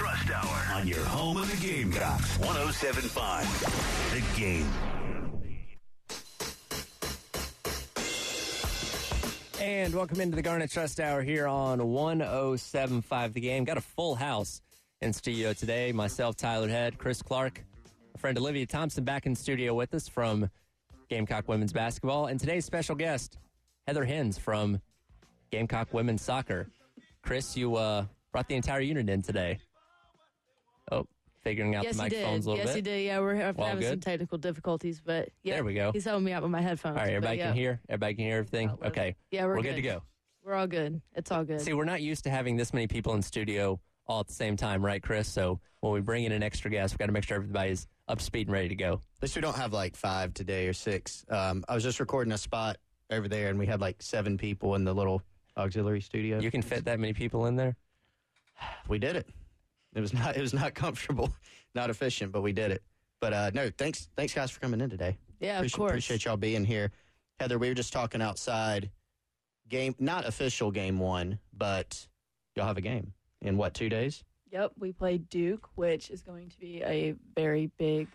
Trust Hour on your home of the Gamecocks. 1075. The game. And welcome into the Garnet Trust Hour here on 1075 The Game. Got a full house in studio today. Myself, Tyler Head, Chris Clark, our friend Olivia Thompson back in studio with us from Gamecock Women's Basketball. And today's special guest, Heather Hinz from Gamecock Women's Soccer. Chris, you uh, brought the entire unit in today. Oh, figuring out Yes, the he microphones did. a little yes, bit. Yes, he did. Yeah, we're All having some good? technical difficulties, but yeah, There we go. He's helping me out with my headphones. All right, but everybody yeah, can hear? Everybody can hear everything? we're- Okay. yeah, we're good. good. to go. We're all good. It's all good. See, we're not used to having this many people in studio all at the same time, right, Chris? So when we bring in an extra guest, we've got to make sure everybody's up to speed and ready to go. At least we don't have like five today or six. Um, I was just recording a spot over there, and we had like seven people in the little auxiliary studio. You can fit that many people in there? we did it. It was not. It was not comfortable, not efficient, but we did it. But uh, no, thanks, thanks guys for coming in today. Yeah, of appreciate, course. Appreciate y'all being here, Heather. We were just talking outside. Game, not official game one, but y'all have a game in what two days? Yep, we played Duke, which is going to be a very big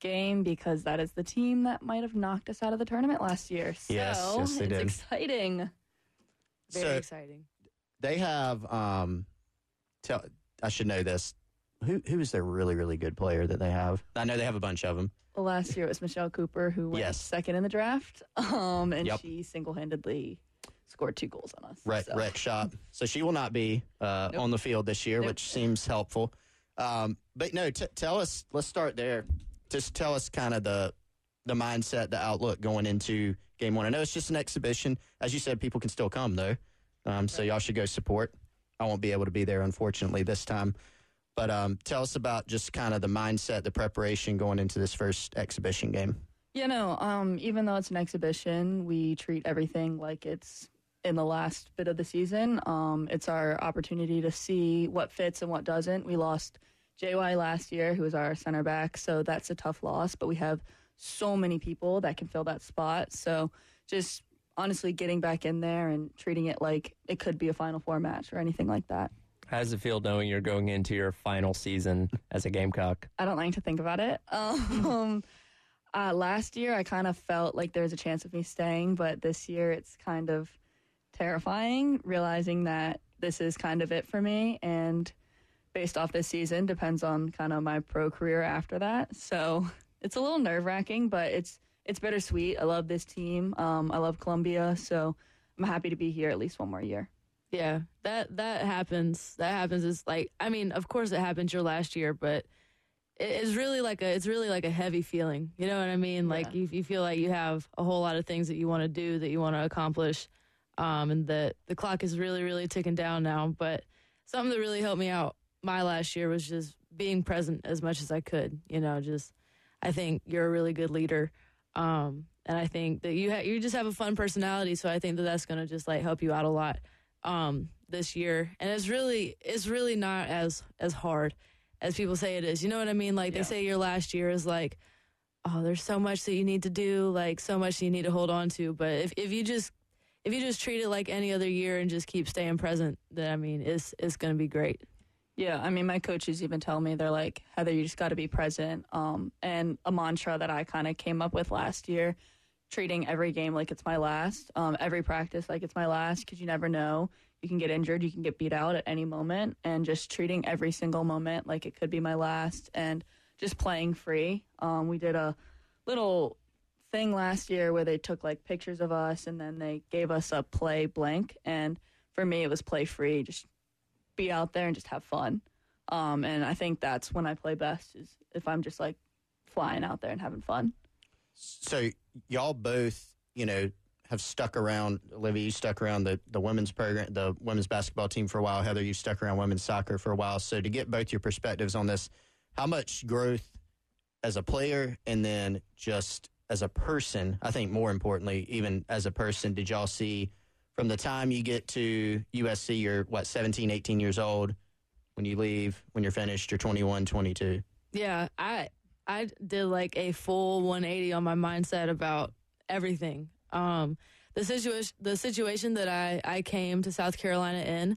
game because that is the team that might have knocked us out of the tournament last year. So Yes, yes, they it's did. exciting. Very So- exciting. They have. Um, tell I should know this. Who who is their really really good player that they have? I know they have a bunch of them. Well, last year it was Michelle Cooper who went Yes. second in the draft, um, and Yep. she single-handedly scored two goals on us. Rec, so. rec shop. So she will not be uh, on the field this year, Nope. which seems helpful. Um, but no, t- tell us. Let's start there. Just tell us kind of the the mindset, the outlook going into game one. I know it's just an exhibition. As you said, people can still come though, um, so y'all should go support. I won't be able to be there unfortunately this time. But um, tell us about just kind of the mindset, the preparation going into this first exhibition game. You know, um, even though it's an exhibition, we treat everything like it's in the last bit of the season. Um, it's our opportunity to see what fits and what doesn't. We lost JY last year, who was our center back, so that's a tough loss, but we have so many people that can fill that spot. So just honestly getting back in there and treating it like it could be a Final Four match or anything like that. How does it feel knowing you're going into your final season as a Gamecock? I don't like to think about it. Um, uh, last year, I kind of felt like there was a chance of me staying, but this year it's kind of terrifying, realizing that this is kind of it for me. And based off this season, depends on kind of my pro career after that. So it's a little nerve wracking, but it's it's bittersweet. I love this team. Um, I love Columbia, so I'm happy to be here at least one more year. Yeah, that that happens. That happens. Is like, I mean, of course it happened your last year, but it, it's really like a it's really like a heavy feeling. You know what I mean? Like Yeah. you you feel like you have a whole lot of things that you want to do that you want to accomplish, um, and that the clock is really really ticking down now. But something that really helped me out my last year was just being present as much as I could. You know, just I think you're a really good leader. Um, and I think that you ha- you just have a fun personality, so I think that that's going to just like help you out a lot um, this year. And it's really it's really not as as hard as people say it is. You know what I mean? Like Yeah. they say your last year is like, oh, there's so much that you need to do, like so much you need to hold on to. But if if you just if you just treat it like any other year and just keep staying present, then I mean, it's it's going to be great. Yeah, I mean, my coaches even tell me they're like, Heather, you just got to be present. Um, and a mantra that I kind of came up with last year, treating every game like it's my last, um, every practice like it's my last, because you never know. You can get injured, you can get beat out at any moment, and just treating every single moment like it could be my last, and just playing free. Um, we did a little thing last year where they took like pictures of us and then they gave us a play blank, and for me it was play free, just be out there and just have fun. Um, and I think that's when I play best is if I'm just like flying out there and having fun. So y'all both, you know, have stuck around. Olivia, you stuck around the, the women's program, the women's basketball team for a while. Heather, you stuck around women's soccer for a while. So to get both your perspectives on this, how much growth as a player and then just as a person, I think more importantly, even as a person, did y'all see from the time you get to USC, you're what, 17, 18 years old? When you leave, when you're finished, you're 21, 22. Yeah, I I did like a full 180 on my mindset about everything. Um, the situation the situation that I I came to South Carolina in,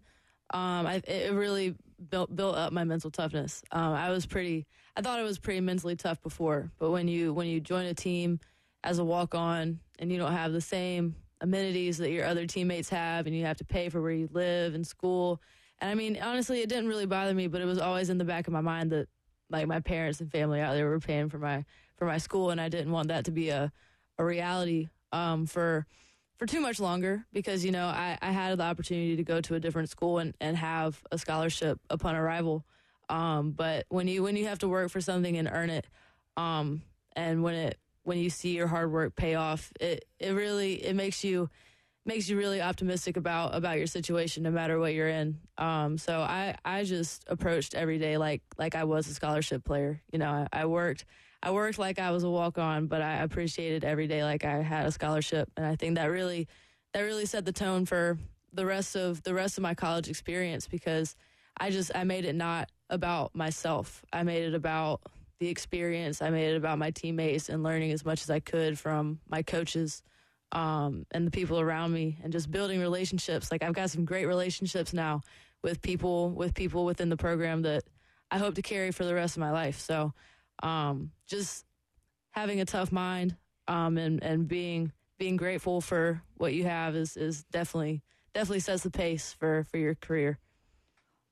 um, I, it really built built up my mental toughness. Um, I was pretty. I thought I was pretty mentally tough before, but when you when you join a team as a walk on and you don't have the same amenities that your other teammates have, and you have to pay for where you live and school. And I mean, honestly, it didn't really bother me, but it was always in the back of my mind that like my parents and family out there were paying for my for my school, and I didn't want that to be a a reality um, for for too much longer because you know I, I had the opportunity to go to a different school and, and have a scholarship upon arrival. Um, but when you when you have to work for something and earn it, um, and when it when you see your hard work pay off, it it really it makes you makes you really optimistic about about your situation no matter what you're in. Um, so I I just approached every day like like I was a scholarship player. You know, I, I worked I worked like I was a walk on, but I appreciated every day like I had a scholarship, and I think that really that really set the tone for the rest of the rest of my college experience because I just I made it not about myself. I made it about the experience. I made it about my teammates and learning as much as I could from my coaches um, and the people around me, and just building relationships. Like I've got some great relationships now with people with people within the program that I hope to carry for the rest of my life. So um, just having a tough mind um, and and being being grateful for what you have is is definitely definitely sets the pace for for your career.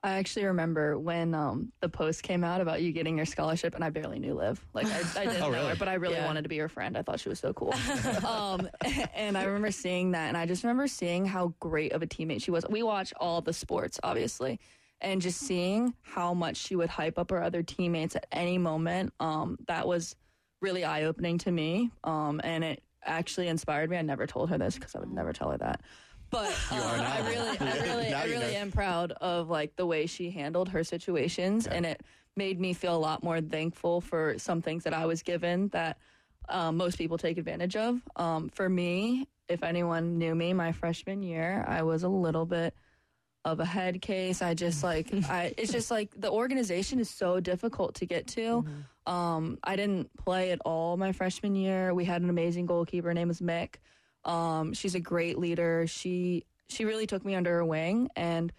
I actually remember when um, the post came out about you getting your scholarship, and I barely knew Liv. Like I, I didn't Oh, know her, but I really Yeah. wanted to be her friend. I thought she was so cool. um, and I remember seeing that, and I just remember seeing how great of a teammate she was. We watch all the sports, obviously, and just seeing how much she would hype up her other teammates at any moment. Um, that was really eye opening to me, um, and it actually inspired me. I never told her this because I would never tell her that. But um, I really, I really, I really am proud of like the way she handled her situations, and it made me feel a lot more thankful for some things that I was given that um, most people take advantage of. Um, for me, if anyone knew me, my freshman year, I was a little bit of a head case. I just like I it's just like the organization is so difficult to get to. Um, I didn't play at all my freshman year. We had an amazing goalkeeper. Her name was Mick. Um, she's a great leader. She she really took me under her wing and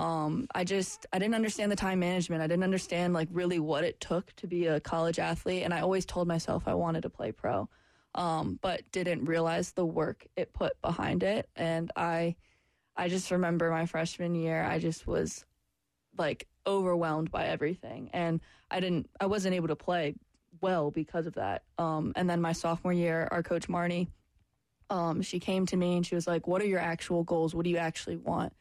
um, I just I didn't understand the time management. I didn't understand like really what it took to be a college athlete, and I always told myself I wanted to play pro, um, but didn't realize the work it put behind it. And I I just remember my freshman year, I just was like overwhelmed by everything, and I didn't I wasn't able to play well because of that. Um, and then my sophomore year, our coach Marnie, um, she came to me and she was like, "What are your actual goals? What do you actually want?"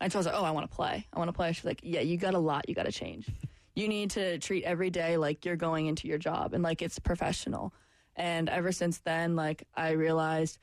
And so I was like, "Oh, I want to play. I want to play." She's like, "Yeah, you got a lot. You got to change. You need to treat every day like you're going into your job and like it's professional." And ever since then, like I realized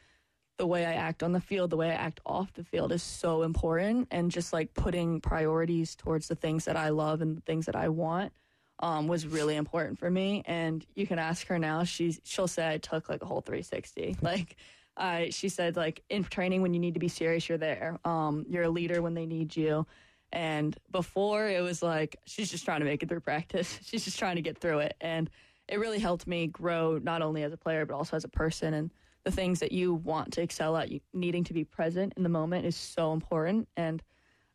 the way I act on the field, the way I act off the field is so important. And just like putting priorities towards the things that I love and the things that I want um, was really important for me. And you can ask her now. She's she'll say I took like a whole 360. like I, she said like in training when you need to be serious, you're there. Um, you're a leader when they need you. And before it was like she's just trying to make it through practice. she's just trying to get through it. And it really helped me grow not only as a player but also as a person and the things that you want to excel at you, needing to be present in the moment is so important and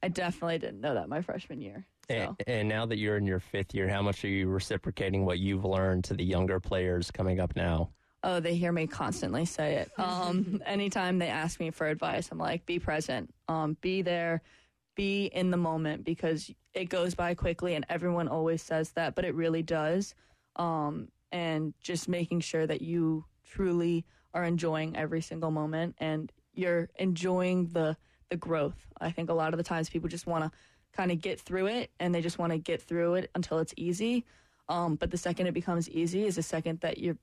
i definitely didn't know that my freshman year so And, and now that you're in your fifth year, how much are you reciprocating what you've learned to the younger players coming up now? Oh they hear me constantly say it. Um, anytime they ask me for advice i'm like be present. Um, be there. Be in the moment because it goes by quickly and everyone always says that but it really does. Um, and just making sure that you truly are enjoying every single moment and you're enjoying the the growth. I think a lot of the times people just want to kind of get through it and they just want to get through it until it's easy. Um, but the second it becomes easy is the second that you're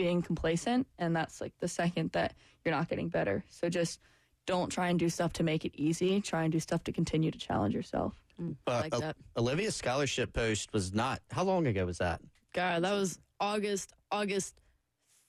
being complacent and that's like the second that you're not getting better so just don't try and do stuff to make it easy try and do stuff to continue to challenge yourself mm. uh, But like O- that. Olivia's scholarship post was not. How long ago was that? God, that was August August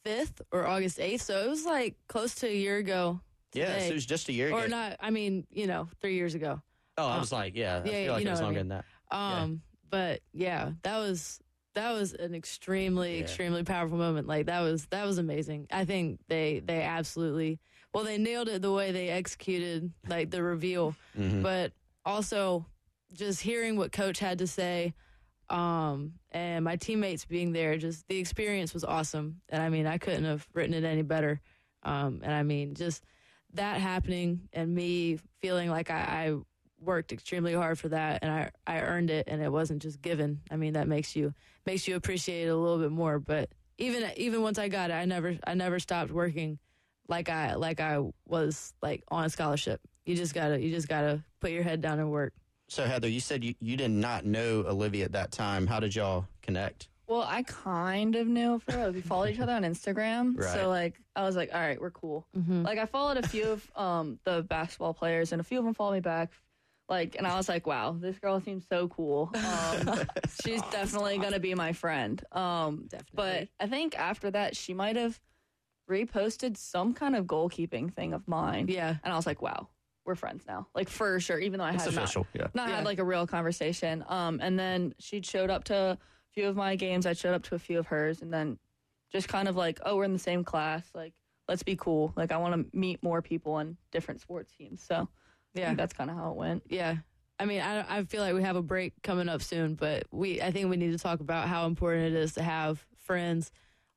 fifth or August eighth, so it was like close to a year ago. Yeah, so it was just a year ago. or not. I mean, you know, three years ago. oh, I uh, was like, yeah, I yeah, feel like you it was know I longer mean. than that. Um, but yeah, that was that was an extremely Yeah. extremely powerful moment. Like that was that was amazing. I think they they absolutely well they nailed it the way they executed like the reveal, Mhm. but also just hearing what coach had to say, um, and my teammates being there, just the experience was awesome. And I mean, I couldn't have written it any better. Um, and I mean, just that happening and me feeling like I, I worked extremely hard for that and I, I earned it and it wasn't just given. I mean, that makes you makes you appreciate it a little bit more. But even even once I got it, I never I never stopped working like I like I was like on a scholarship. You just gotta you just gotta put your head down and work. So Heather, you said you, you did not know Olivia at that time. How did y'all connect? Well, I kind of knew for real. We followed each other on Instagram, Right. so like I was like, all right, we're cool. Like I followed a few of um the basketball players, and a few of them followed me back. Like, and I was like, wow, this girl seems so cool. Um, she's definitely gonna be my friend. Um, But I think after that, she might have reposted some kind of goalkeeping thing of mine. Yeah. and I was like, wow, we're friends now. Like for sure, even though I It's had not- yeah. not Yeah. had like a real conversation. Um, and then she showed up to a few of my games. I showed up to a few of hers, and then just kind of like, oh, we're in the same class. Like, let's be cool. Like, I want to meet more people in different sports teams. So, yeah, Yeah. that's kind of how it went. Yeah. I mean, I, I feel like we have a break coming up soon, but we I think we need to talk about how important it is to have friends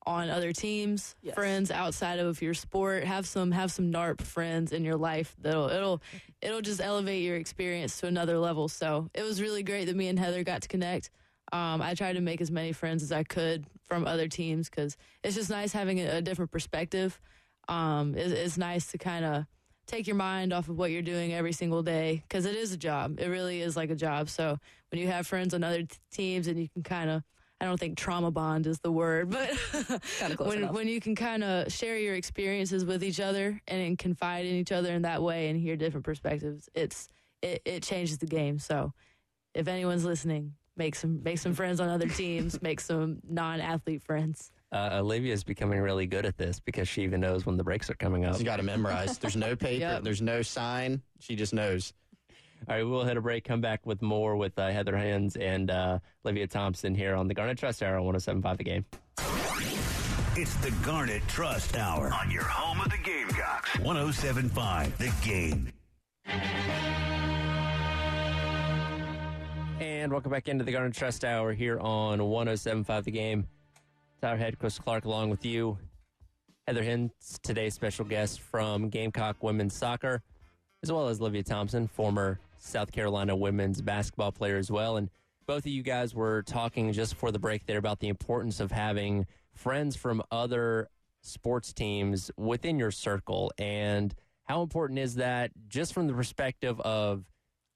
on other teams, Yes. friends outside of your sport. Have some have some NARP friends in your life that'll it'll it'll just elevate your experience to another level. So it was really great that me and Heather got to connect. Um, I tried to make as many friends as I could from other teams because it's just nice having a, a different perspective. Um, it's, it's nice to kind of take your mind off of what you're doing every single day because it is a job. It really is like a job. So when you have friends on other t- teams and you can kind of, I don't think trauma bond is the word, but close when enough. when you can kind of share your experiences with each other and confide in each other in that way and hear different perspectives, it's it, it changes the game. So if anyone's listening, make some make some friends on other teams, make some non-athlete friends. Uh, Olivia is becoming really good at this because she even knows when the breaks are coming up. You got to memorize. There's no paper. Yep. There's no sign. She just knows. All right, we'll hit a break. Come back with more with uh, Heather Hinz and uh, Olivia Thompson here on the Garnet Trust Hour on 107.5 The Game. It's the Garnet Trust Hour on your home of the Gamecocks. 1075 The Game. And welcome back into the Garnet Trust Hour here on 107.5 The Game. Tyler Head, Chris Clark, along with you. Heather Hinz, today's special guest from Gamecock Women's Soccer, as well as Olivia Thompson, former South Carolina women's basketball player as well. And both of you guys were talking just before the break there about the importance of having friends from other sports teams within your circle. And how important is that just from the perspective of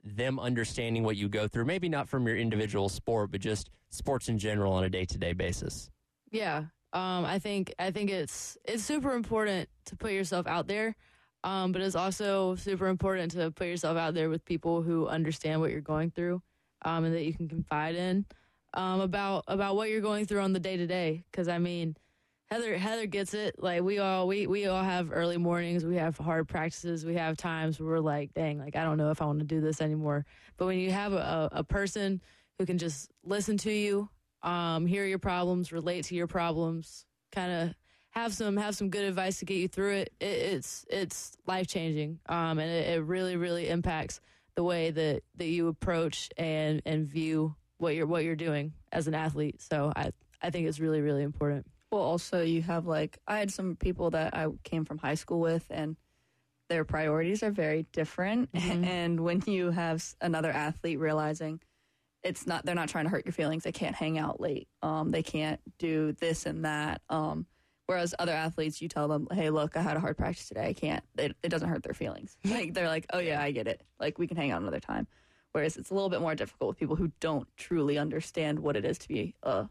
them understanding what you go through, maybe not from your individual sport, but just sports in general on a day to day basis. Yeah. Um, I think I think it's it's super important to put yourself out there, um, but it's also super important to put yourself out there with people who understand what you're going through, um, and that you can confide in um, about about what you're going through on the day to day. Because I mean, Heather Heather gets it. Like we all we we all have early mornings. We have hard practices. We have times where we're like, dang, like I don't know if I want to do this anymore. But when you have a, a person who can just listen to you, um, hear your problems, relate to your problems, kind of have some have some good advice to get you through it. it it's it's life changing, um, and it, it really really impacts the way that that you approach and and view what you're what you're doing as an athlete. So I I think it's really really important. Well, also you have like I had some people that I came from high school with, and their priorities are very different. And when you have another athlete realizing it's not, they're not trying to hurt your feelings. They can't hang out late. Um, they can't do this and that. Um, whereas other athletes, you tell them, "Hey, look, I had a hard practice today. I can't." It, it doesn't hurt their feelings. like they're like, "Oh yeah, I get it. Like we can hang out another time." Whereas it's a little bit more difficult with people who don't truly understand what it is to be a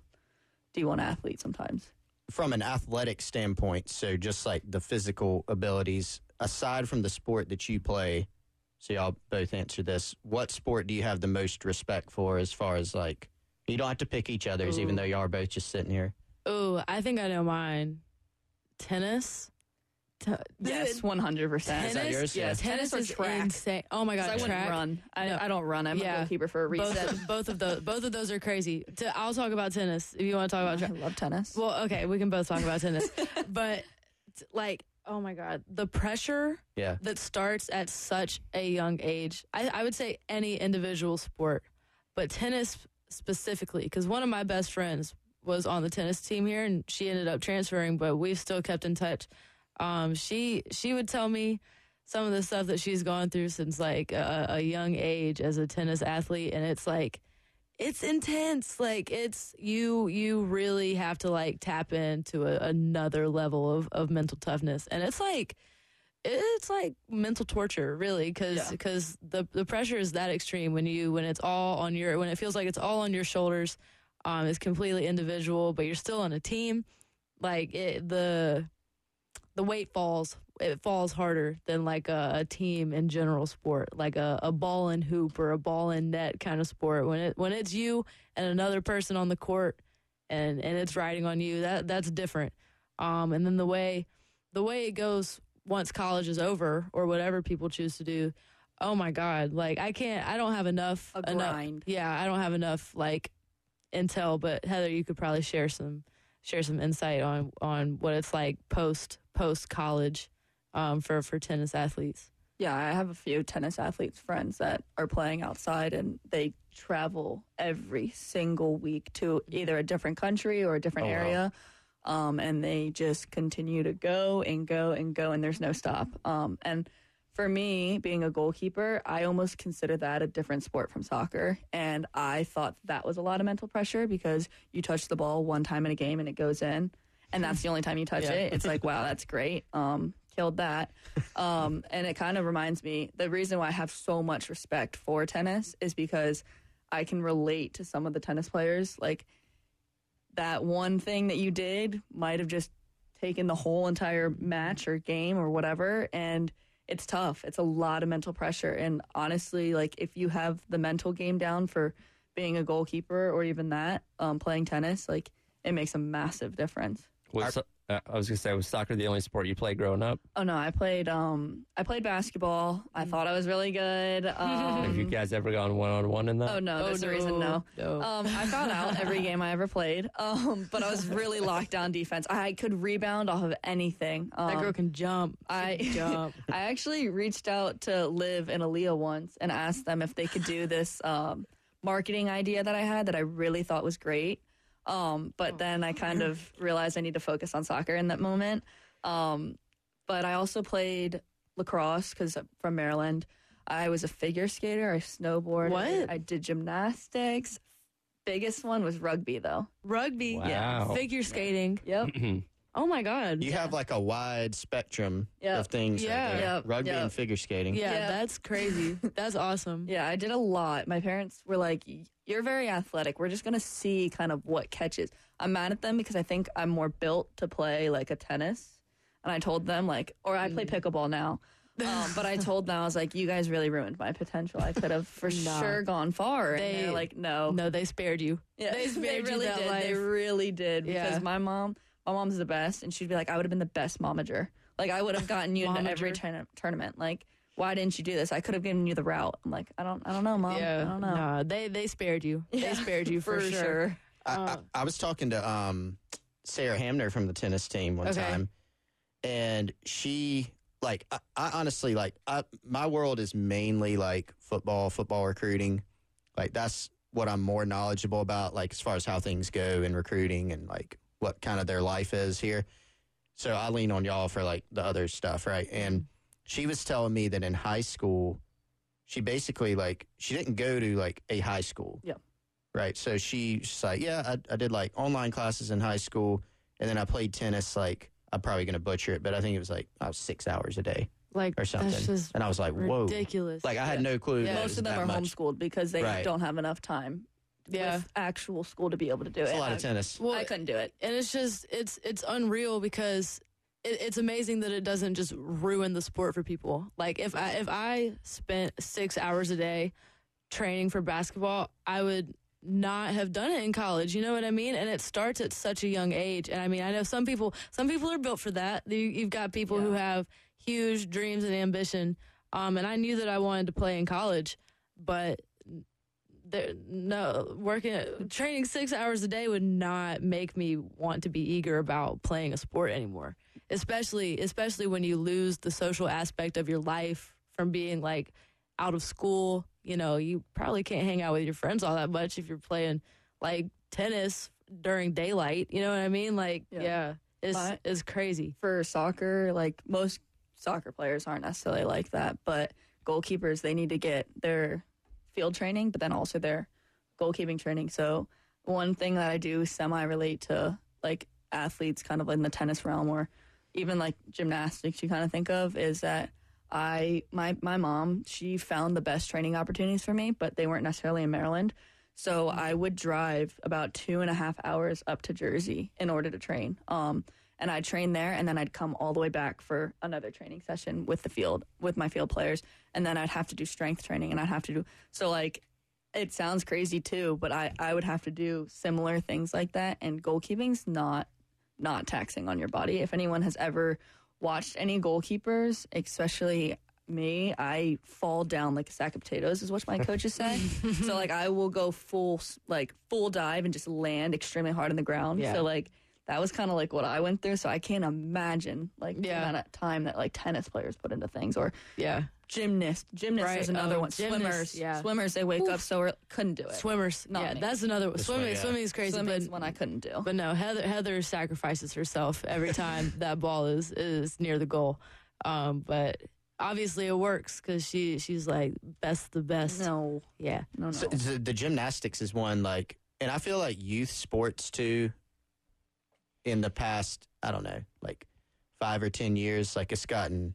D1 athlete sometimes. From an athletic standpoint, so just like the physical abilities, aside from the sport that you play, so y'all both answer this. What sport do you have the most respect for as far as like, you don't have to pick each other's, even though y'all are both just sitting here? Oh, I think I know mine. Tennis. T- Yes, one hundred percent. Is that yours? Yeah, Yeah. tennis, tennis or is track. insane. Oh my god, I wouldn't run. I, No. I don't run. I'm Yeah. a goalkeeper for a reason. Both, both of those, both of those are crazy. T- I'll talk about tennis if you want to talk about I love tennis. Well, okay, we can both talk about tennis, but like, Oh my God. The pressure Yeah. that starts at such a young age. I, I would say any individual sport, but tennis specifically, because one of my best friends was on the tennis team here and she ended up transferring, but we've still kept in touch. Um, she she would tell me some of the stuff that she's gone through since like a, a young age as a tennis athlete, and it's like it's intense. Like it's you you really have to like tap into a, another level of, of mental toughness, and it's like it's like mental torture really because Yeah. the the pressure is that extreme when you when it's all on your when it feels like it's all on your shoulders um it's completely individual but you're still on a team like it, the the weight falls it falls harder than like a, a team in general sport like a, a ball and hoop or a ball and net kind of sport. When it when it's you and another person on the court and and it's riding on you that that's different. Um and then the way the way it goes once college is over or whatever people choose to do oh my god like i can't i don't have enough A enough yeah i don't have enough like intel but heather you could probably share some share some insight on on what it's like post post college um for for tennis athletes Yeah, I have a few tennis athletes friends that are playing outside and they travel every single week to either a different country or a different Oh, wow. area. Um, and they just continue to go and go and go and there's no stop. Um, and for me, being a goalkeeper, I almost consider that a different sport from soccer. And I thought that was a lot of mental pressure because you touch the ball one time in a game and it goes in. And that's the only time you touch Yeah. it. It's like, wow, that's great. Um, killed that. Um, and it kind of reminds me the reason why I have so much respect for tennis is because I can relate to some of the tennis players. Like that one thing that you did might have just taken the whole entire match or game or whatever. And it's tough. It's a lot of mental pressure. And honestly, like if you have the mental game down for being a goalkeeper or even that, um, playing tennis, like it makes a massive difference. Was, so- uh, I was gonna say, was soccer the only sport you played growing up? Oh no, I played um I played basketball. I thought I was really good. Um, Have you guys ever gone one on one in that? oh no, there's a reason no. no. Um, I found out every game I ever played. Um, but I was really locked down defense. I could rebound off of anything. Um, that girl can jump I can jump I actually reached out to Liv and Aaliyah once and asked them if they could do this um, marketing idea that I had that I really thought was great. Um, but then I kind of realized I need to focus on soccer in that moment. Um, but I also played lacrosse because from Maryland. I was a figure skater. I snowboarded. What? I did gymnastics. Biggest one was rugby, though. rugby Wow. figure skating Yep. oh my god You have like a wide spectrum Yep. of things. right Yeah. there. Yep. Rugby Yep. and figure skating. yeah, Yeah. that's crazy that's awesome Yeah, I did a lot. My parents were like, "You're very athletic. We're just gonna see kind of what catches." I'm mad at them because I think I'm more built to play like a tennis, and I told them like, or I play pickleball now. Um, but I told them I was like, "You guys really ruined my potential. I could have for Nah. sure gone far." And They- they're like, "No, no they spared you yeah, they spared you really that did. life. They really did because Yeah. my mom, my mom's the best, and she'd be like, "I would have been the best momager. Like I would have gotten you into every Momager? tourna- tournament. Like." Why didn't you do this? I could have given you the route. I'm like, I don't, I don't know, mom. I don't know. Nah, they they spared you. They spared you for, sure. I, I, I was talking to um, Sarah Hamner from the tennis team one Okay. time, and she like I, I honestly like I, my world is mainly like football, football recruiting. Like that's what I'm more knowledgeable about, like as far as how things go in recruiting and like what kind of their life is here. So I lean on y'all for like the other stuff, right? And she was telling me that in high school, she basically like she didn't go to like a high school. Yeah. Right. So she, she's like, yeah, I, I did like online classes in high school, and then I played tennis. Like I'm probably gonna butcher it, but I think it was like I was six hours a day Like or something. And I was like, whoa. ridiculous. Like I had no clue. Yeah. Most of them are much. homeschooled because they Right. don't have enough time Yeah. with actual school to be able to do It's it. a lot of tennis. well, I couldn't do it. and it's just it's it's unreal because it, it's amazing that it doesn't just ruin the sport for people. Like if I if I spent six hours a day training for basketball, I would not have done it in college. You know what I mean? And it starts at such a young age. And I mean, I know some people some people are built for that. You, you've got people who have huge dreams and ambition. Um, and I knew that I wanted to play in college, but there, no working training six hours a day would not make me want to be eager about playing a sport anymore especially especially when you lose the social aspect of your life from being like out of school. You know, you probably can't hang out with your friends all that much if you're playing like tennis during daylight. You know what I mean? Like, yeah, Yeah. it's My- it's crazy. for soccer, like most soccer players aren't necessarily like that, but goalkeepers they need to get their field training, but then also their goalkeeping training. So one thing that I do semi relate to like athletes kind of in the tennis realm or even like gymnastics you kind of think of is that I my my mom, she found the best training opportunities for me, but they weren't necessarily in Maryland. So I would drive about two and a half hours up to Jersey in order to train. Um, and I'd train there, and then I'd come all the way back for another training session with the field with my field players, and then I'd have to do strength training, and I'd have to do so like. It sounds crazy too, but I, I would have to do similar things like that. And goalkeeping's not not taxing on your body. If anyone has ever watched any goalkeepers, especially me, I fall down like a sack of potatoes, is what my coaches say. so like I will go full like full dive and just land extremely hard on the ground. Yeah. So like that was kind of like what I went through. So I can't imagine like the Yeah. amount of time that like tennis players put into things or Yeah, gymnast. Gymnast Right. is another Oh, one. gymnasts, Swimmers. yeah. Swimmers. They wake up so early. Couldn't do it. swimmers. Not yeah, me. that's another This swimming. yeah. Swimming is crazy, Swimming's but one I couldn't do. But no, Heather Heather sacrifices herself every time that ball is is near the goal. Um, but obviously it works because she she's like best the best. no, Yeah, no, no. So, so the gymnastics is one like, and I feel like youth sports too. In the past, I don't know, like five or ten years, like it's gotten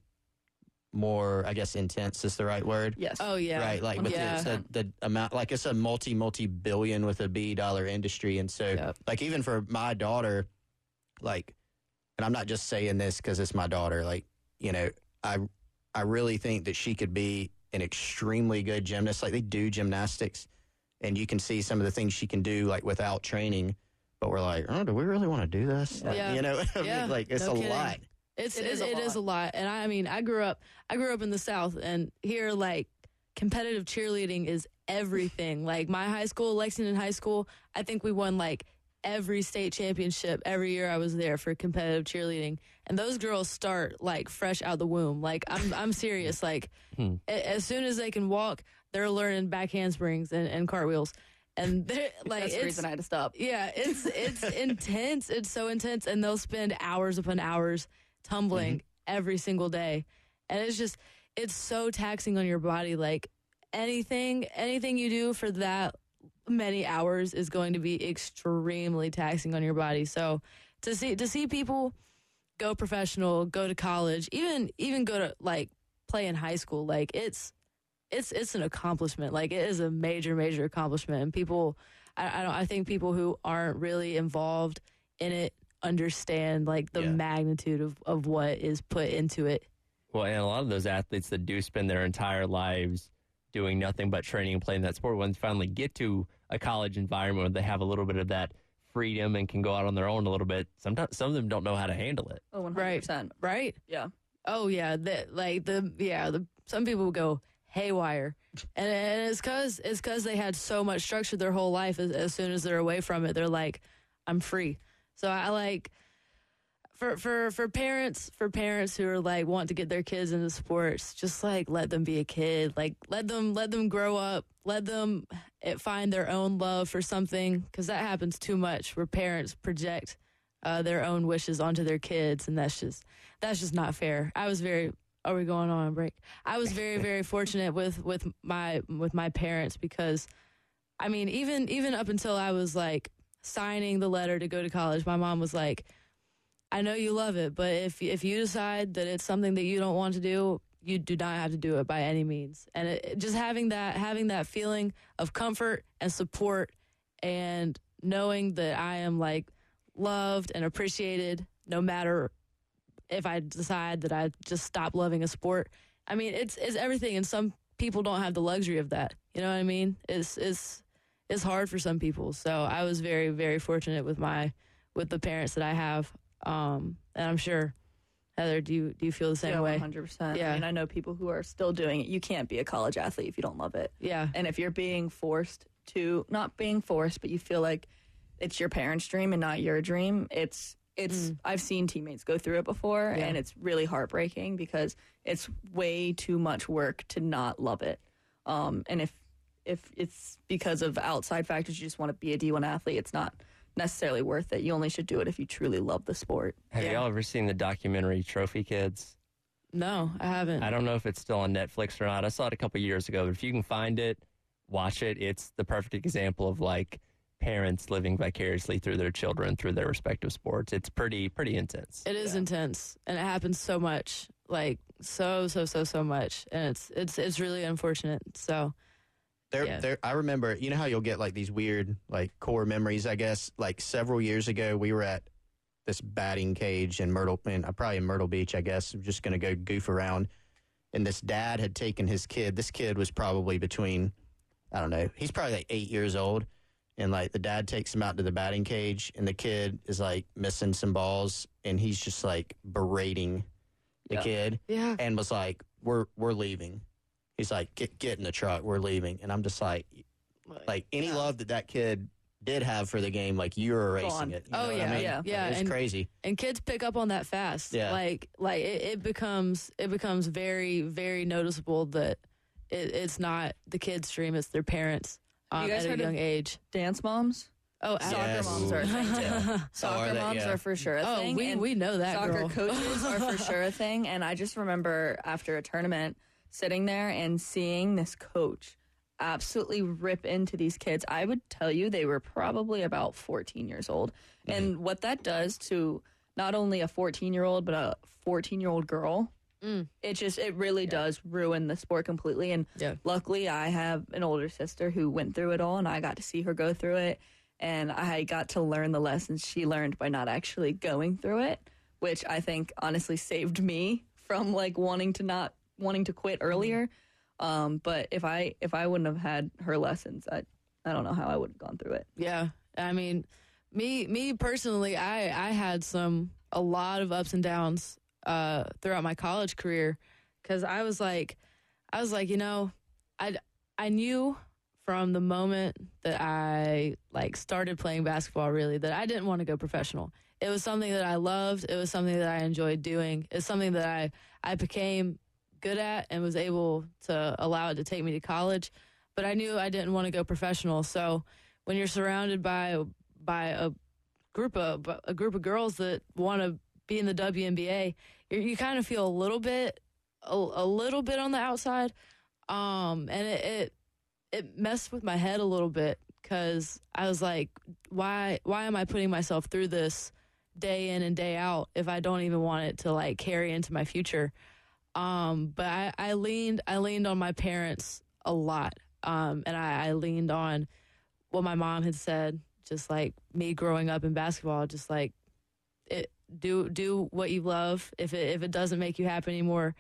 more. I guess intense is the right word. yes. Oh yeah. Right, like with yeah. the, the, the amount, like it's a multi multi billion with a B dollar industry, and so Yep. like even for my daughter, like, and I'm not just saying this because it's my daughter, like you know, I I really think that she could be an extremely good gymnast. Like they do gymnastics, and you can see some of the things she can do like without training. But we're like, oh, do we really want to do this? Like, Yeah. You know, I mean, Yeah, like it's no a kidding. lot. It's It it is is, a it is lot. a lot, and I, I mean, I grew up I grew up in the South, and here like competitive cheerleading is everything. like my high school, Lexington High School, I think we won like every state championship every year I was there for competitive cheerleading, and those girls start like fresh out the womb. Like I'm I'm serious. Like hmm. a- as soon as they can walk, they're learning back handsprings and, and cartwheels, and they're like That's the it's reason I had to stop. yeah, it's it's intense. It's so intense, and they'll spend hours upon hours tumbling mm-hmm. every single day, and it's just it's so taxing on your body. Like anything, anything you do for that many hours is going to be extremely taxing on your body. So to see to see people go professional, go to college, even even go to like play in high school, like it's it's it's an accomplishment. Like it is a major major accomplishment, and people I, I don't. I think people who aren't really involved in it understand like the Yeah. magnitude of of what is put into it. Well, and a lot of those athletes that do spend their entire lives doing nothing but training and playing that sport, when they finally get to a college environment where they have a little bit of that freedom and can go out on their own a little bit, sometimes some of them don't know how to handle it. Oh, 100%. Right. Right? Yeah. Oh yeah, the, like the yeah, the some people go haywire, and, and it's cause it's cause they had so much structure their whole life. As, as soon as they're away from it, they're like, I'm free. So I like for for for parents for parents who are like want to get their kids into sports, just like let them be a kid. Like let them let them grow up. Let them eh, find their own love for something because that happens too much where parents project uh, their own wishes onto their kids, and that's just that's just not fair. I was very. Are we going on a break? I was very very fortunate with with my with my parents because, I mean, even even up until I was like signing the letter to go to college, my mom was like, "I know you love it, but if if you decide that it's something that you don't want to do, you do not have to do it by any means." And it, just having that having that feeling of comfort and support, and knowing that I am like loved and appreciated no matter if I decide that I just stop loving a sport. I mean, it's it's everything and some people don't have the luxury of that. You know what I mean? It's it's it's hard for some people. So I was very very fortunate with my with the parents that I have. Um and I'm sure Heather, do you do you feel the same yeah, way? 100%. Yeah. I mean, I know people who are still doing it. You can't be a college athlete if you don't love it. Yeah. And if you're being forced to, not being forced, but you feel like it's your parents' dream and not your dream, it's it's I've seen teammates go through it before, Yeah. and it's really heartbreaking because it's way too much work to not love it. Um, and if if it's because of outside factors, you just want to be a D1 athlete, it's not necessarily worth it. You only should do it if you truly love the sport. Have Yeah. y'all ever seen the documentary Trophy Kids? No, I haven't. I don't know if it's still on Netflix or not. I saw it a couple years ago, but if you can find it, watch it. It's the perfect example of like parents living vicariously through their children through their respective sports. It's pretty pretty intense. It is intense, and it happens so much, like so, so, so, so much, and it's it's it's really unfortunate. So There, Yeah. there. I remember. You know how you'll get like these weird, like core memories. I guess like several years ago, we were at this batting cage in Myrtle, in, uh, probably in Myrtle Beach. I guess I'm just gonna go goof around. And this dad had taken his kid. This kid was probably between, I don't know. He's probably like eight years old. And like the dad takes him out to the batting cage, and the kid is like missing some balls, and he's just like berating the Yeah. kid yeah, and was like, "We're we're leaving." He's like, "Get get in the truck, we're leaving." And I'm just like, like any love that that kid did have for the game, like you're erasing Gone. it. You Oh, know yeah, I mean? yeah. Like, Yeah, it's and- crazy. and kids pick up on that fast. Yeah. like like it, it becomes it becomes very very noticeable that it, it's not the kid's dream; it's their parents um, You guys at a heard of- young age. Dance moms, Oh, soccer Yes. moms are a thing too. Are Soccer they? moms Yeah. are for sure a oh, thing. we we know that soccer girl. coaches are for sure a thing. And I just remember after a tournament sitting there and seeing this coach absolutely rip into these kids. I would tell you they were probably about 14 years old. And what that does to not only a 14 year old, but a 14 year old girl. It just it really does ruin the sport completely. And Yeah. luckily, I have an older sister who went through it all, and I got to see her go through it, and I got to learn the lessons she learned by not actually going through it, which I think honestly saved me from like wanting to not wanting to quit earlier. Um, but if I if I wouldn't have had her lessons, I I don't know how I would have gone through it. Yeah, I mean, me me personally, I I had some a lot of ups and downs uh, throughout my college career because I was like, I was like, you know, I I knew from the moment that I like started playing basketball really that I didn't want to go professional. It was something that I loved. It was something that I enjoyed doing. It's something that I I became good at and was able to allow it to take me to college. But I knew I didn't want to go professional. So when you're surrounded by by a group of a group of girls that want to be in the WNBA, you kind of feel a little bit a, a little bit on the outside, um, and it, it it messed with my head a little bit because I was like, why why am I putting myself through this day in and day out if I don't even want it to like carry into my future? Um, but I, I leaned I leaned on my parents a lot, um, and I, I leaned on what my mom had said. Just like me growing up in basketball, just like do do what you love. If it if it doesn't make you happy anymore,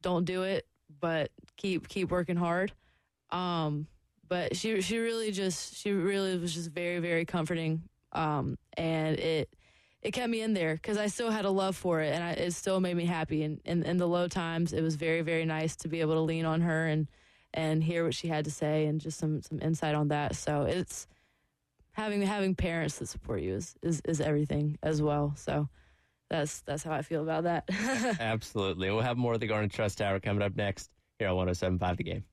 don't do it. But keep keep working hard. Um, but she she really just she really was just very very comforting. Um, and it it kept me in there because I still had a love for it, and I, it still made me happy. And in, in the low times, it was very very nice to be able to lean on her and and hear what she had to say and just some some insight on that. So it's having having parents that support you is is, is everything as well. So that's that's how I feel about that. Absolutely. We'll have more of the Garnet Trust Hour coming up next here on 1075 The Game.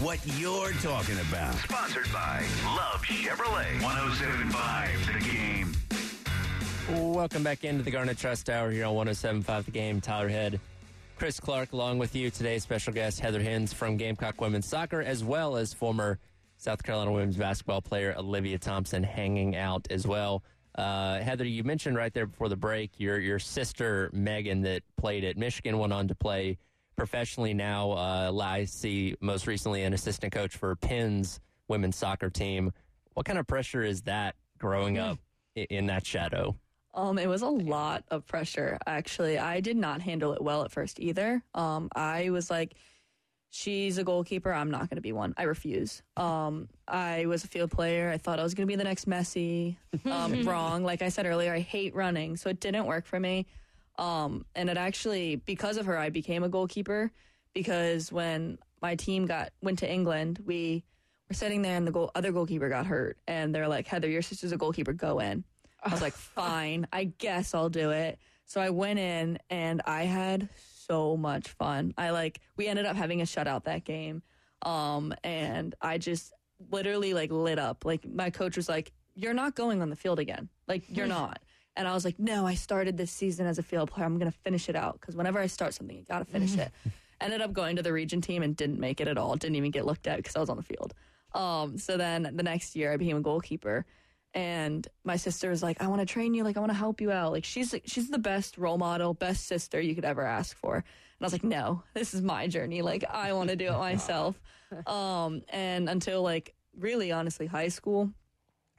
What you're talking about. Sponsored by Love Chevrolet. 1075 The Game. Welcome back into the Garnet Trust Hour here on 1075 The Game. Tyler Head, Chris Clark, along with you. Today's special guest, Heather Hinz from Gamecock Women's Soccer, as well as former South Carolina women's basketball player Olivia Thompson hanging out as well. Uh, Heather, you mentioned right there before the break your your sister Megan that played at Michigan went on to play professionally now. Uh, I see most recently an assistant coach for Penn's women's soccer team. What kind of pressure is that growing up in that shadow? Um, it was a lot of pressure. Actually, I did not handle it well at first either. Um, I was like, "She's a goalkeeper. I'm not going to be one. I refuse." Um, I was a field player. I thought I was going to be the next Messi. Um, wrong. Like I said earlier, I hate running, so it didn't work for me. Um, and it actually, because of her, I became a goalkeeper. Because when my team got went to England, we were sitting there, and the goal, other goalkeeper got hurt, and they're like, "Heather, your sister's a goalkeeper. Go in." I was like, fine, I guess I'll do it. So I went in and I had so much fun. I like, we ended up having a shutout that game. Um, and I just literally like lit up. Like my coach was like, you're not going on the field again. Like you're not. And I was like, no, I started this season as a field player. I'm going to finish it out because whenever I start something, you got to finish it. Ended up going to the region team and didn't make it at all. Didn't even get looked at because I was on the field. Um, so then the next year I became a goalkeeper. And my sister was like, I want to train you. Like, I want to help you out. Like, she's she's the best role model, best sister you could ever ask for. And I was like, no, this is my journey. Like, I want to do it myself. Um, and until like really honestly high school,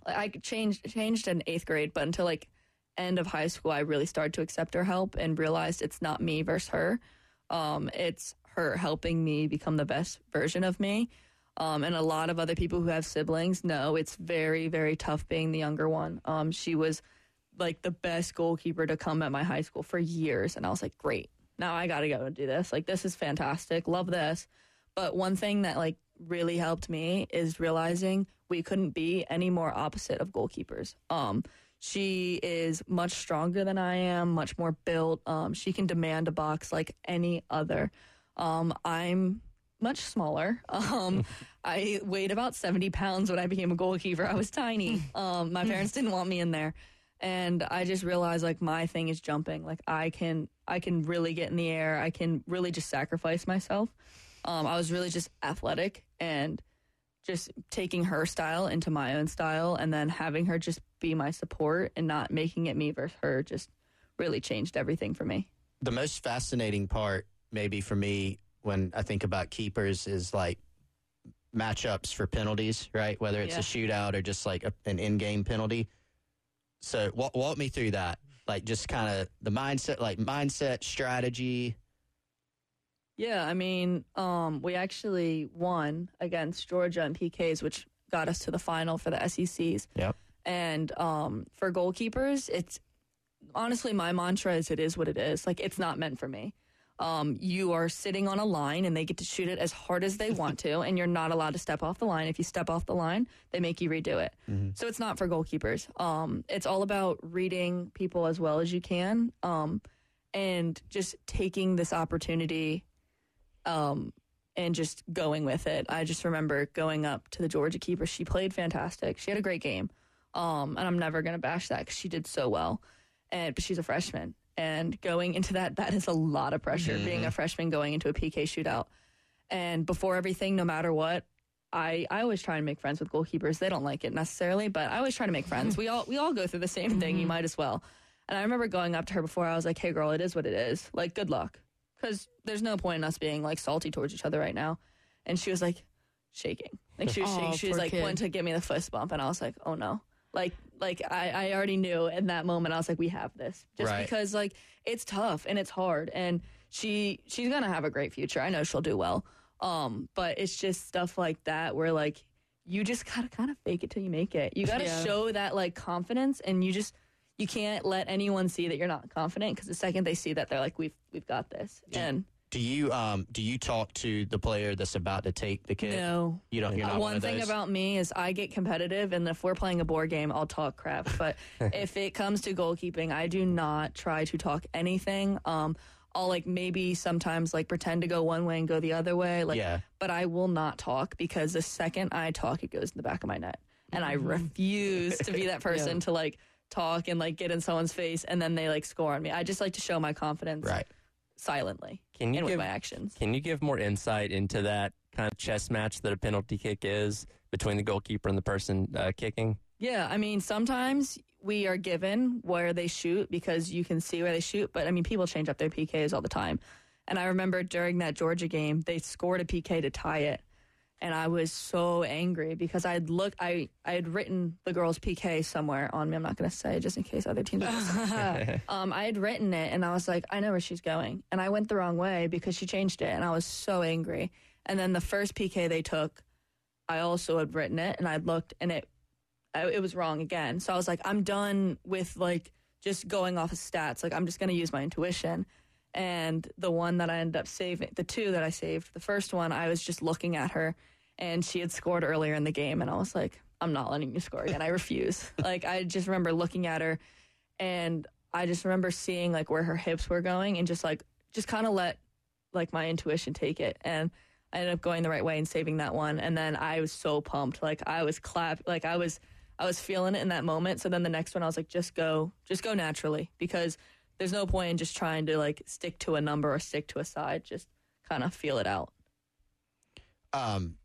I changed changed in eighth grade, but until like end of high school, I really started to accept her help and realized it's not me versus her. Um, it's her helping me become the best version of me. Um, and a lot of other people who have siblings know it's very, very tough being the younger one. Um, she was like the best goalkeeper to come at my high school for years. And I was like, great, now I got to go and do this. Like, this is fantastic. Love this. But one thing that like really helped me is realizing we couldn't be any more opposite of goalkeepers. Um, she is much stronger than I am, much more built. Um, she can demand a box like any other. Um, I'm much smaller. Um, I weighed about 70 pounds when I became a goalkeeper. I was tiny. Um, my parents didn't want me in there. And I just realized like my thing is jumping. Like I can, I can really get in the air. I can really just sacrifice myself. Um, I was really just athletic and just taking her style into my own style and then having her just be my support and not making it me versus her just really changed everything for me. The most fascinating part, maybe for me, when I think about keepers, is like matchups for penalties, right? Whether it's a shootout or just like a, an in-game penalty. So walk, walk me through that, like just kind of the mindset, like mindset, strategy. Yeah, I mean, um, we actually won against Georgia in PKs, which got us to the final for the SECs. Yep. And um, for goalkeepers, it's honestly my mantra is it is what it is. Like it's not meant for me. Um, you are sitting on a line and they get to shoot it as hard as they want to, and you're not allowed to step off the line. If you step off the line, they make you redo it. So it's not for goalkeepers. Um, it's all about reading people as well as you can, um, and just taking this opportunity um, and just going with it. I just remember going up to the Georgia keeper. She played fantastic. She had a great game. Um, and I'm never going to bash that because she did so well. And but she's a freshman, and going into that, that is a lot of pressure. Being a mm-hmm. freshman going into a PK shootout, and before everything, no matter what, I I always try and make friends with goalkeepers. They don't like it necessarily, but I always try to make friends. we all we all go through the same thing. You mm-hmm. might as well. And I remember going up to her before. I was like, "Hey, girl, it is what it is. Like, good luck." because there's no point in us being like salty towards each other right now. And she was like shaking, like she was Aw, shaking. She was like kid. wanting to give me the fist bump, and I was like, oh no, like like I I already knew in that moment. I was like, we have this, just Right. because like it's tough and it's hard, and she she's gonna have a great future. I know she'll do well. Um, but it's just stuff like that where like you just gotta kind of fake it till you make it. You gotta Yeah. show that like confidence, and you just you can't let anyone see that you're not confident because the second they see that, they're like, we've we've got this. And Do you um do you talk to the player that's about to take the kick? no, You don't. You're not one, one thing about me is I get competitive, and if we're playing a board game, I'll talk crap. But if it comes to goalkeeping, I do not try to talk anything. Um, I'll like maybe sometimes like pretend to go one way and go the other way. Like, Yeah. but I will not talk because the second I talk, it goes in the back of my net, and I refuse to be that person to like talk and like get in someone's face, and then they like score on me. I just like to show my confidence right. Silently Can you and with give my actions. Can you give more insight into that kind of chess match that a penalty kick is between the goalkeeper and the person uh, kicking? Yeah, I mean, sometimes we are given where they shoot because you can see where they shoot, but I mean, people change up their PKs all the time. And I remember during that Georgia game, they scored a PK to tie it. And I was so angry because I'd look, I, I had written the girl's PK somewhere on me. I'm not going to say just in case other teams. um, I had written it and I was like, I know where she's going. And I went the wrong way because she changed it. And I was so angry. And then the first PK they took, I also had written it and I'd looked and it I, it was wrong again. So I was like, I'm done with like just going off of stats. Like I'm just going to use my intuition. And the one that I ended up saving, the two that I saved, the first one, I was just looking at her and she had scored earlier in the game. And I was like, I'm not letting you score again. I refuse. like I just remember looking at her, and I just remember seeing like where her hips were going, and just like just kind of let like my intuition take it, and I ended up going the right way and saving that one. And then I was so pumped, like I was clap, like I was I was feeling it in that moment. So then the next one, I was like, just go, just go naturally, because there's no point in just trying to like stick to a number or stick to a side. Just kind of feel it out. um,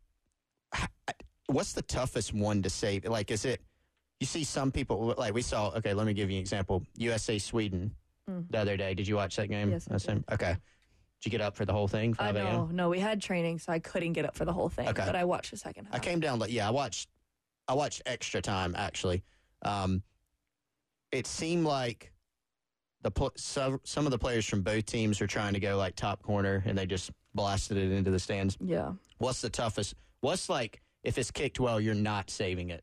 what's the toughest one to say? Like, is it? You see some people like we saw. Okay, let me give you an example. USA Sweden the other day. Did you watch that game? Mm. Yes, I him? Okay. Did you get up for the whole thing? I 5 a.m. know. No, we had training, so I couldn't get up for the whole thing. Okay. But I watched the second half. I came down. like Yeah, I watched. I watched extra time actually. Um, it seemed like the pl- some, some of the players from both teams are trying to go like top corner, and they just blasted it into the stands. Yeah. What's the toughest? What's like if it's kicked well, you're not saving it,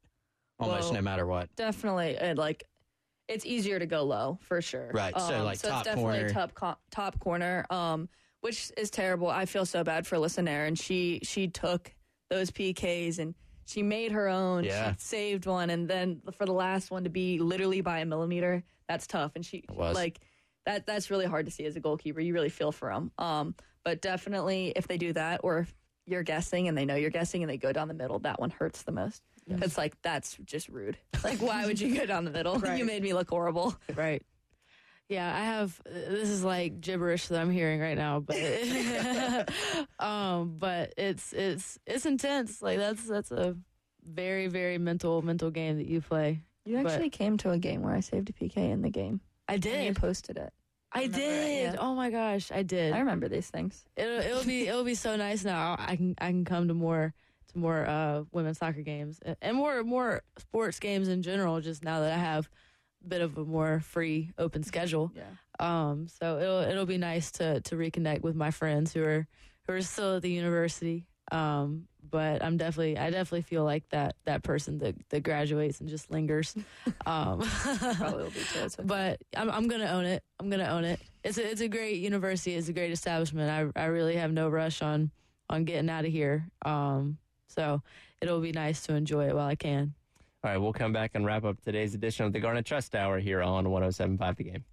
almost Well, no matter what. Definitely. And like, it's easier to go low for sure. Right, so, like, so top it's definitely corner. top co- top corner. Um, which is terrible. I feel so bad for Alyssa Naeher, and she she took those PKs and she made her own. Yeah. She saved one, and then for the last one to be literally by a millimeter, that's tough. And she was. like that. That's really hard to see as a goalkeeper. You really feel for them. Um, but definitely if they do that, or if you're guessing and they know you're guessing and they go down the middle, that one hurts the most. It's like that's just rude. Like, why would you go down the middle? Right. You made me look horrible. Right. Yeah, I have. This is like gibberish that I'm hearing right now, but um, but it's it's it's intense. Like that's that's a very very mental mental game that you play. You actually came to a game where I saved a PK in the game. I And you did. posted it. I remember it, did. yeah. Oh my gosh, I did. I remember these things. It'll it'll be it'll be so nice now. I can I can come to more to more uh women's soccer games a- and more more sports games in general. Just now that I have a bit of a more free open schedule. Yeah. Um, so it'll it'll be nice to to reconnect with my friends who are who are still at the university. Um, but I'm definitely I definitely feel like that that person that that graduates and just lingers. Um, Probably will be too. Okay. but I'm I'm gonna own it. I'm gonna own it. It's a it's a great university. It's a great establishment. I I really have no rush on on getting out of here. Um, so it'll be nice to enjoy it while I can. All right, we'll come back and wrap up today's edition of the Garnet Trust Hour here on 1075 The Game.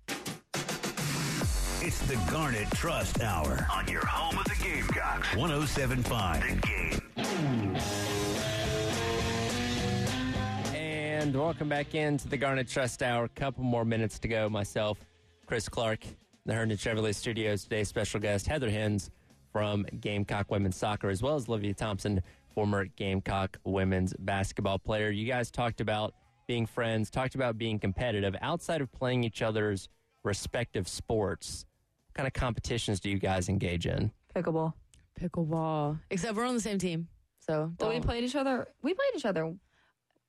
It's the Garnet Trust Hour on your home of the Gamecocks. 1075 The Game. And welcome back into the Garnet Trust Hour. A couple more minutes to go. Myself, Chris Clark, the Herndon Chevrolet Studios. Today's special guest, Heather Hinz from Gamecock Women's Soccer, as well as Olivia Thompson, former Gamecock women's basketball player. You guys talked about being friends, talked about being competitive. Outside of playing each other's respective sports, what kind of competitions do you guys engage in? Pickleball. Pickleball. Except we're on the same team. So Well, we played each other. We played each other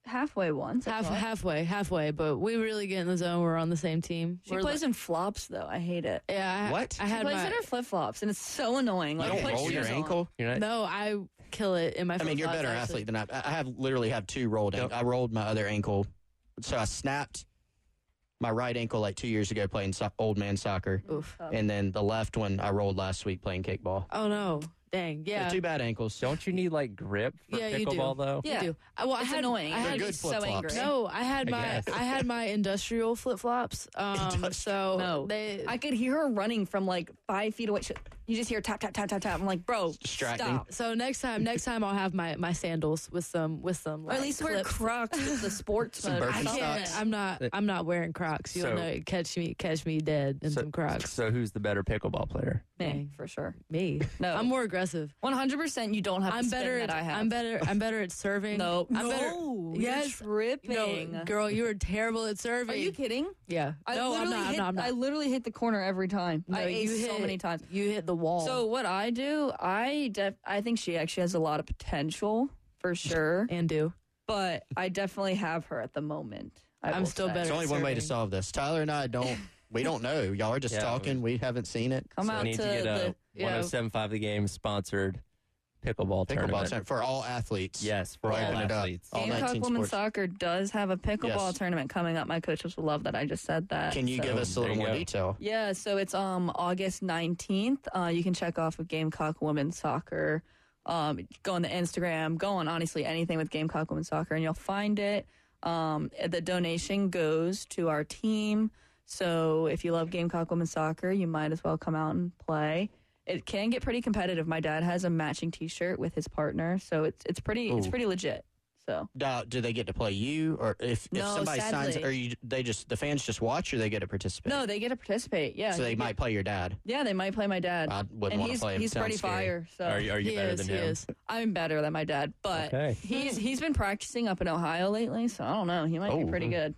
halfway once. Half, thought. halfway, halfway, but we really get in the zone. We're on the same team. She We're plays li- in flops though. I hate it. yeah, I, What? I She had plays my, in her flip flops, and it's so annoying. You Like, don't roll your ankle. You're not, No, I kill it in my. I mean, you're a flip-flops, better actually. athlete than I. I have literally have two rolled. Ankle. I rolled my other ankle, so I snapped my right ankle like two years ago playing so- old man soccer, Oof. and then the left one I rolled last week playing kickball. Oh no! Dang. Yeah. Yeah. Two bad ankles. don't you need like grip for Yeah, pickleball though? Yeah, You Yeah. do. I, well, I It's had, annoying. I They're had good so flip-flops. angry. No, I had my guess. I had my industrial flip flops. Um, so No. they I could hear her running from like five feet away. She- You just hear tap tap tap tap tap. I'm like, bro, Distracting. stop. so next time next time I'll have my my sandals with some with some. Or at like, least wear clips. Crocs with the sports Some mode. I Birkenstocks. can't. I'm not. I'm not wearing Crocs. You'll So- know. Catch me. Catch me dead in some Crocs. So who's the better pickleball player? Me, for sure. Me. No. I'm more aggressive. 100. percent You don't have. I'm the spin better. That At, I have. I'm better. I'm better at serving. No, I'm better. no, Yes. you're tripping. No, girl, you are terrible at serving. Are you kidding? Yeah. I no, I'm literally not. I'm hit, not. I'm not. I literally hit the corner every time. No, I you aced so hit- many times. You hit the wall. So what I do, I def- I think she actually has a lot of potential for sure, and do. but I definitely have her at the moment. I I'm still say. better. There's only one way to serving. solve this. Tyler and I don't. We don't know. Y'all are just Yeah, talking. We haven't seen it. Come so out we need to, to, get a the uh, yeah. 1075 The Game sponsored pickleball, Pickleball tournament. tournament for all athletes. Yes, for We're all opening it up. athletes. All Gamecock 19 Women's sports. Soccer does have a pickleball Yes. tournament coming up. My coaches will love that I just said that. Can you So- give us a There little you more go. detail? Yeah, so it's um August 19th. Uh, you can check off of Gamecock Women's Soccer Um, go on the Instagram, go on honestly anything with Gamecock Women's Soccer, and you'll find it. Um, the donation goes to our team. So if you love Gamecock Women's Soccer, you might as well come out and play. It can get pretty competitive. My dad has a matching T-shirt with his partner, so it's it's pretty it's pretty legit. So Now, do they get to play you, or if, if No, somebody signs, or you, they just the fans just watch, or they get to participate? no, they get to participate. Yeah, so they might get- play your dad. Yeah, they might play my dad. I wouldn't and want to he's play him. he's Sounds pretty scary. fire. So Are you, are you he better is, than he him? is. I'm better than my dad, but Okay. he's he's been practicing up in Ohio lately, so I don't know. He might Oh. be pretty good.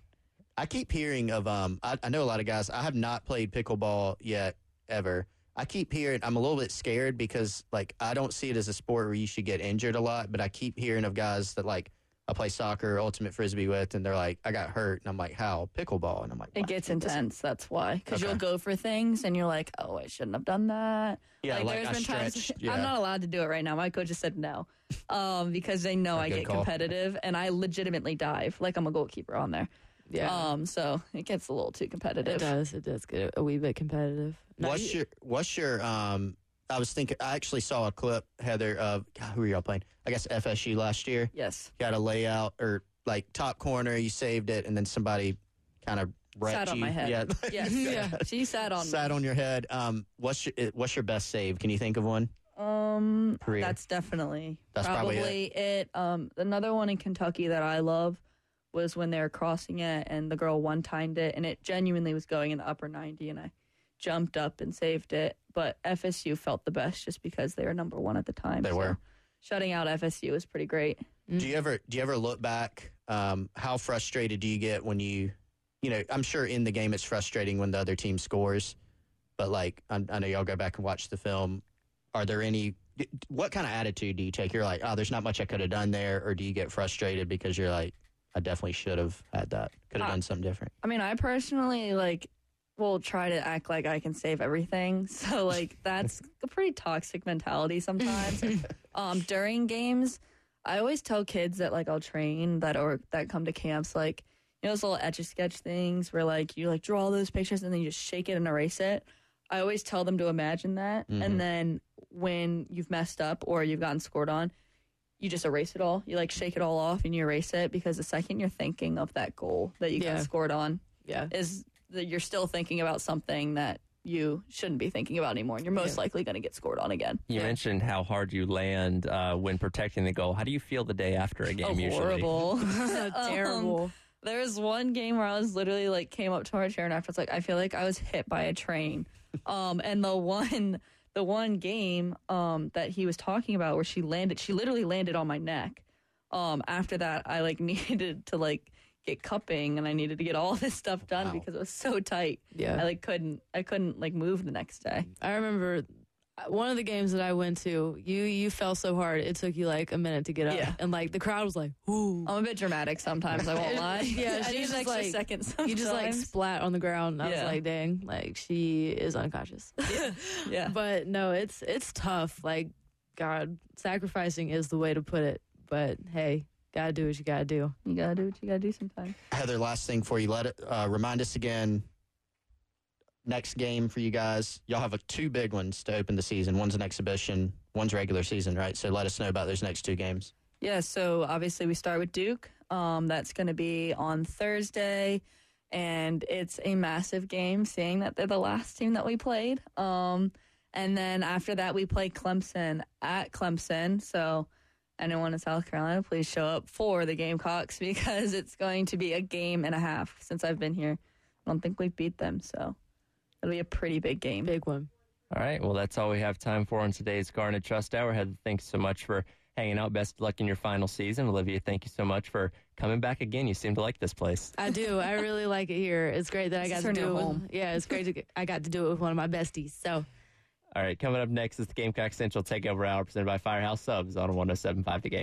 I keep hearing of um I, I know a lot of guys. I have not played pickleball yet ever. I keep hearing I'm a little bit scared because like I don't see it as a sport where you should get injured a lot, but I keep hearing of guys that like I play soccer, ultimate frisbee with, and they're like, I got hurt, and I'm like, how pickleball, and I'm like, It gets intense. That's why, because Okay. you'll go for things and you're like, oh, I shouldn't have done that. Yeah, like, I there's been times stretched, yeah. I'm not allowed to do it right now. My coach just said no, um, because they know I get call. competitive and I legitimately dive like I'm a goalkeeper on there. Yeah. Um, so it gets a little too competitive. it does. It does get a wee bit competitive. No, What's you- your what's your um? I was thinking. I actually saw a clip, Heather, of God, who were y'all playing? I guess FSU last year. Yes. You got a layout or like top corner. You saved it, and then somebody kind of Sat on you. my head. Yeah, Yes. yeah. She sat on sat on your head. Um, what's your what's your best save? Can you think of one? Um, Career. that's definitely That's probably probably, it. Um, another one in Kentucky that I love was when they were crossing it and the girl one timed it and it genuinely was going in the upper ninety and I jumped up and saved it. But FSU felt the best just because they were number one at the time. They so were. Shutting out FSU was pretty great. Do you ever do you ever look back? Um, how frustrated do you get when you, you know, I'm sure in the game it's frustrating when the other team scores, but like I, I know y'all go back and watch the film. Are there any? What kind of attitude do you take? You're like, oh, there's not much I could have done there, or do you get frustrated because you're like, I definitely should have had that, could have Uh, done something different. I mean, I personally like will try to act like I can save everything. So like that's a pretty toxic mentality sometimes. um, during games, I always tell kids that like I'll train that or that come to camps like you know those little etch a sketch things where like you like draw all those pictures and then you just shake it and erase it. I always tell them to imagine that, Mhm. and then when you've messed up or you've gotten scored on, you just erase it all. You like shake it all off and you erase it because the second you're thinking of that goal that you Yeah. got scored on yeah. is that you're still thinking about something that you shouldn't be thinking about anymore, and you're most Yeah. likely going to get scored on again. You Yeah. mentioned how hard you land uh, when protecting the goal. How do you feel the day after a game Oh, usually? horrible. Terrible. Um, there was one game where I was literally like came up to our chair and after it's like I feel like I was hit by a train. Um, and the one the one game um that he was talking about where she landed, she literally landed on my neck. Um, after that, I like needed to like get cupping and I needed to get all this stuff done Wow. because it was so tight. yeah. I like couldn't I couldn't like move the next day. I remember uh, one of the games that I went to. You you fell so hard it took you like a minute to get up, Yeah. and like the crowd was like, "Ooh!" I'm a bit dramatic sometimes. I won't lie. Yeah, I she need just extra like- seconds. Sometimes. You just like splat on the ground. I was like, "Dang!" Like she is unconscious. yeah. but no, it's it's tough. Like God, sacrificing is the way to put it. But hey, gotta do what you gotta do. You gotta do what you gotta do sometimes. Heather, last thing for you, let it uh, remind us again. Next game for you guys, y'all have a, two big ones to open the season. One's an exhibition, one's regular season, right? So let us know about those next two games. Yeah, so obviously we start with Duke. Um, that's going to be on Thursday, and it's a massive game, seeing that they're the last team that we played. Um, and then after that, we play Clemson at Clemson. So anyone in South Carolina, please show up for the Gamecocks because it's going to be a game and a half since I've been here. I don't think we've beat them, so it'll be a pretty big game. Big one. All right. Well, that's all we have time for on today's Garnet Trust Hour. Heather, thanks so much for hanging out. Best of luck in your final season. Olivia, thank you so much for coming back again. You seem to like this place. I do. I really like it here. It's great that I got to do new it. With, yeah, it's great. To, I got to do it with one of my besties. So All right. Coming up next is the Gamecock Central Takeover Hour presented by Firehouse Subs on 1075 The Game.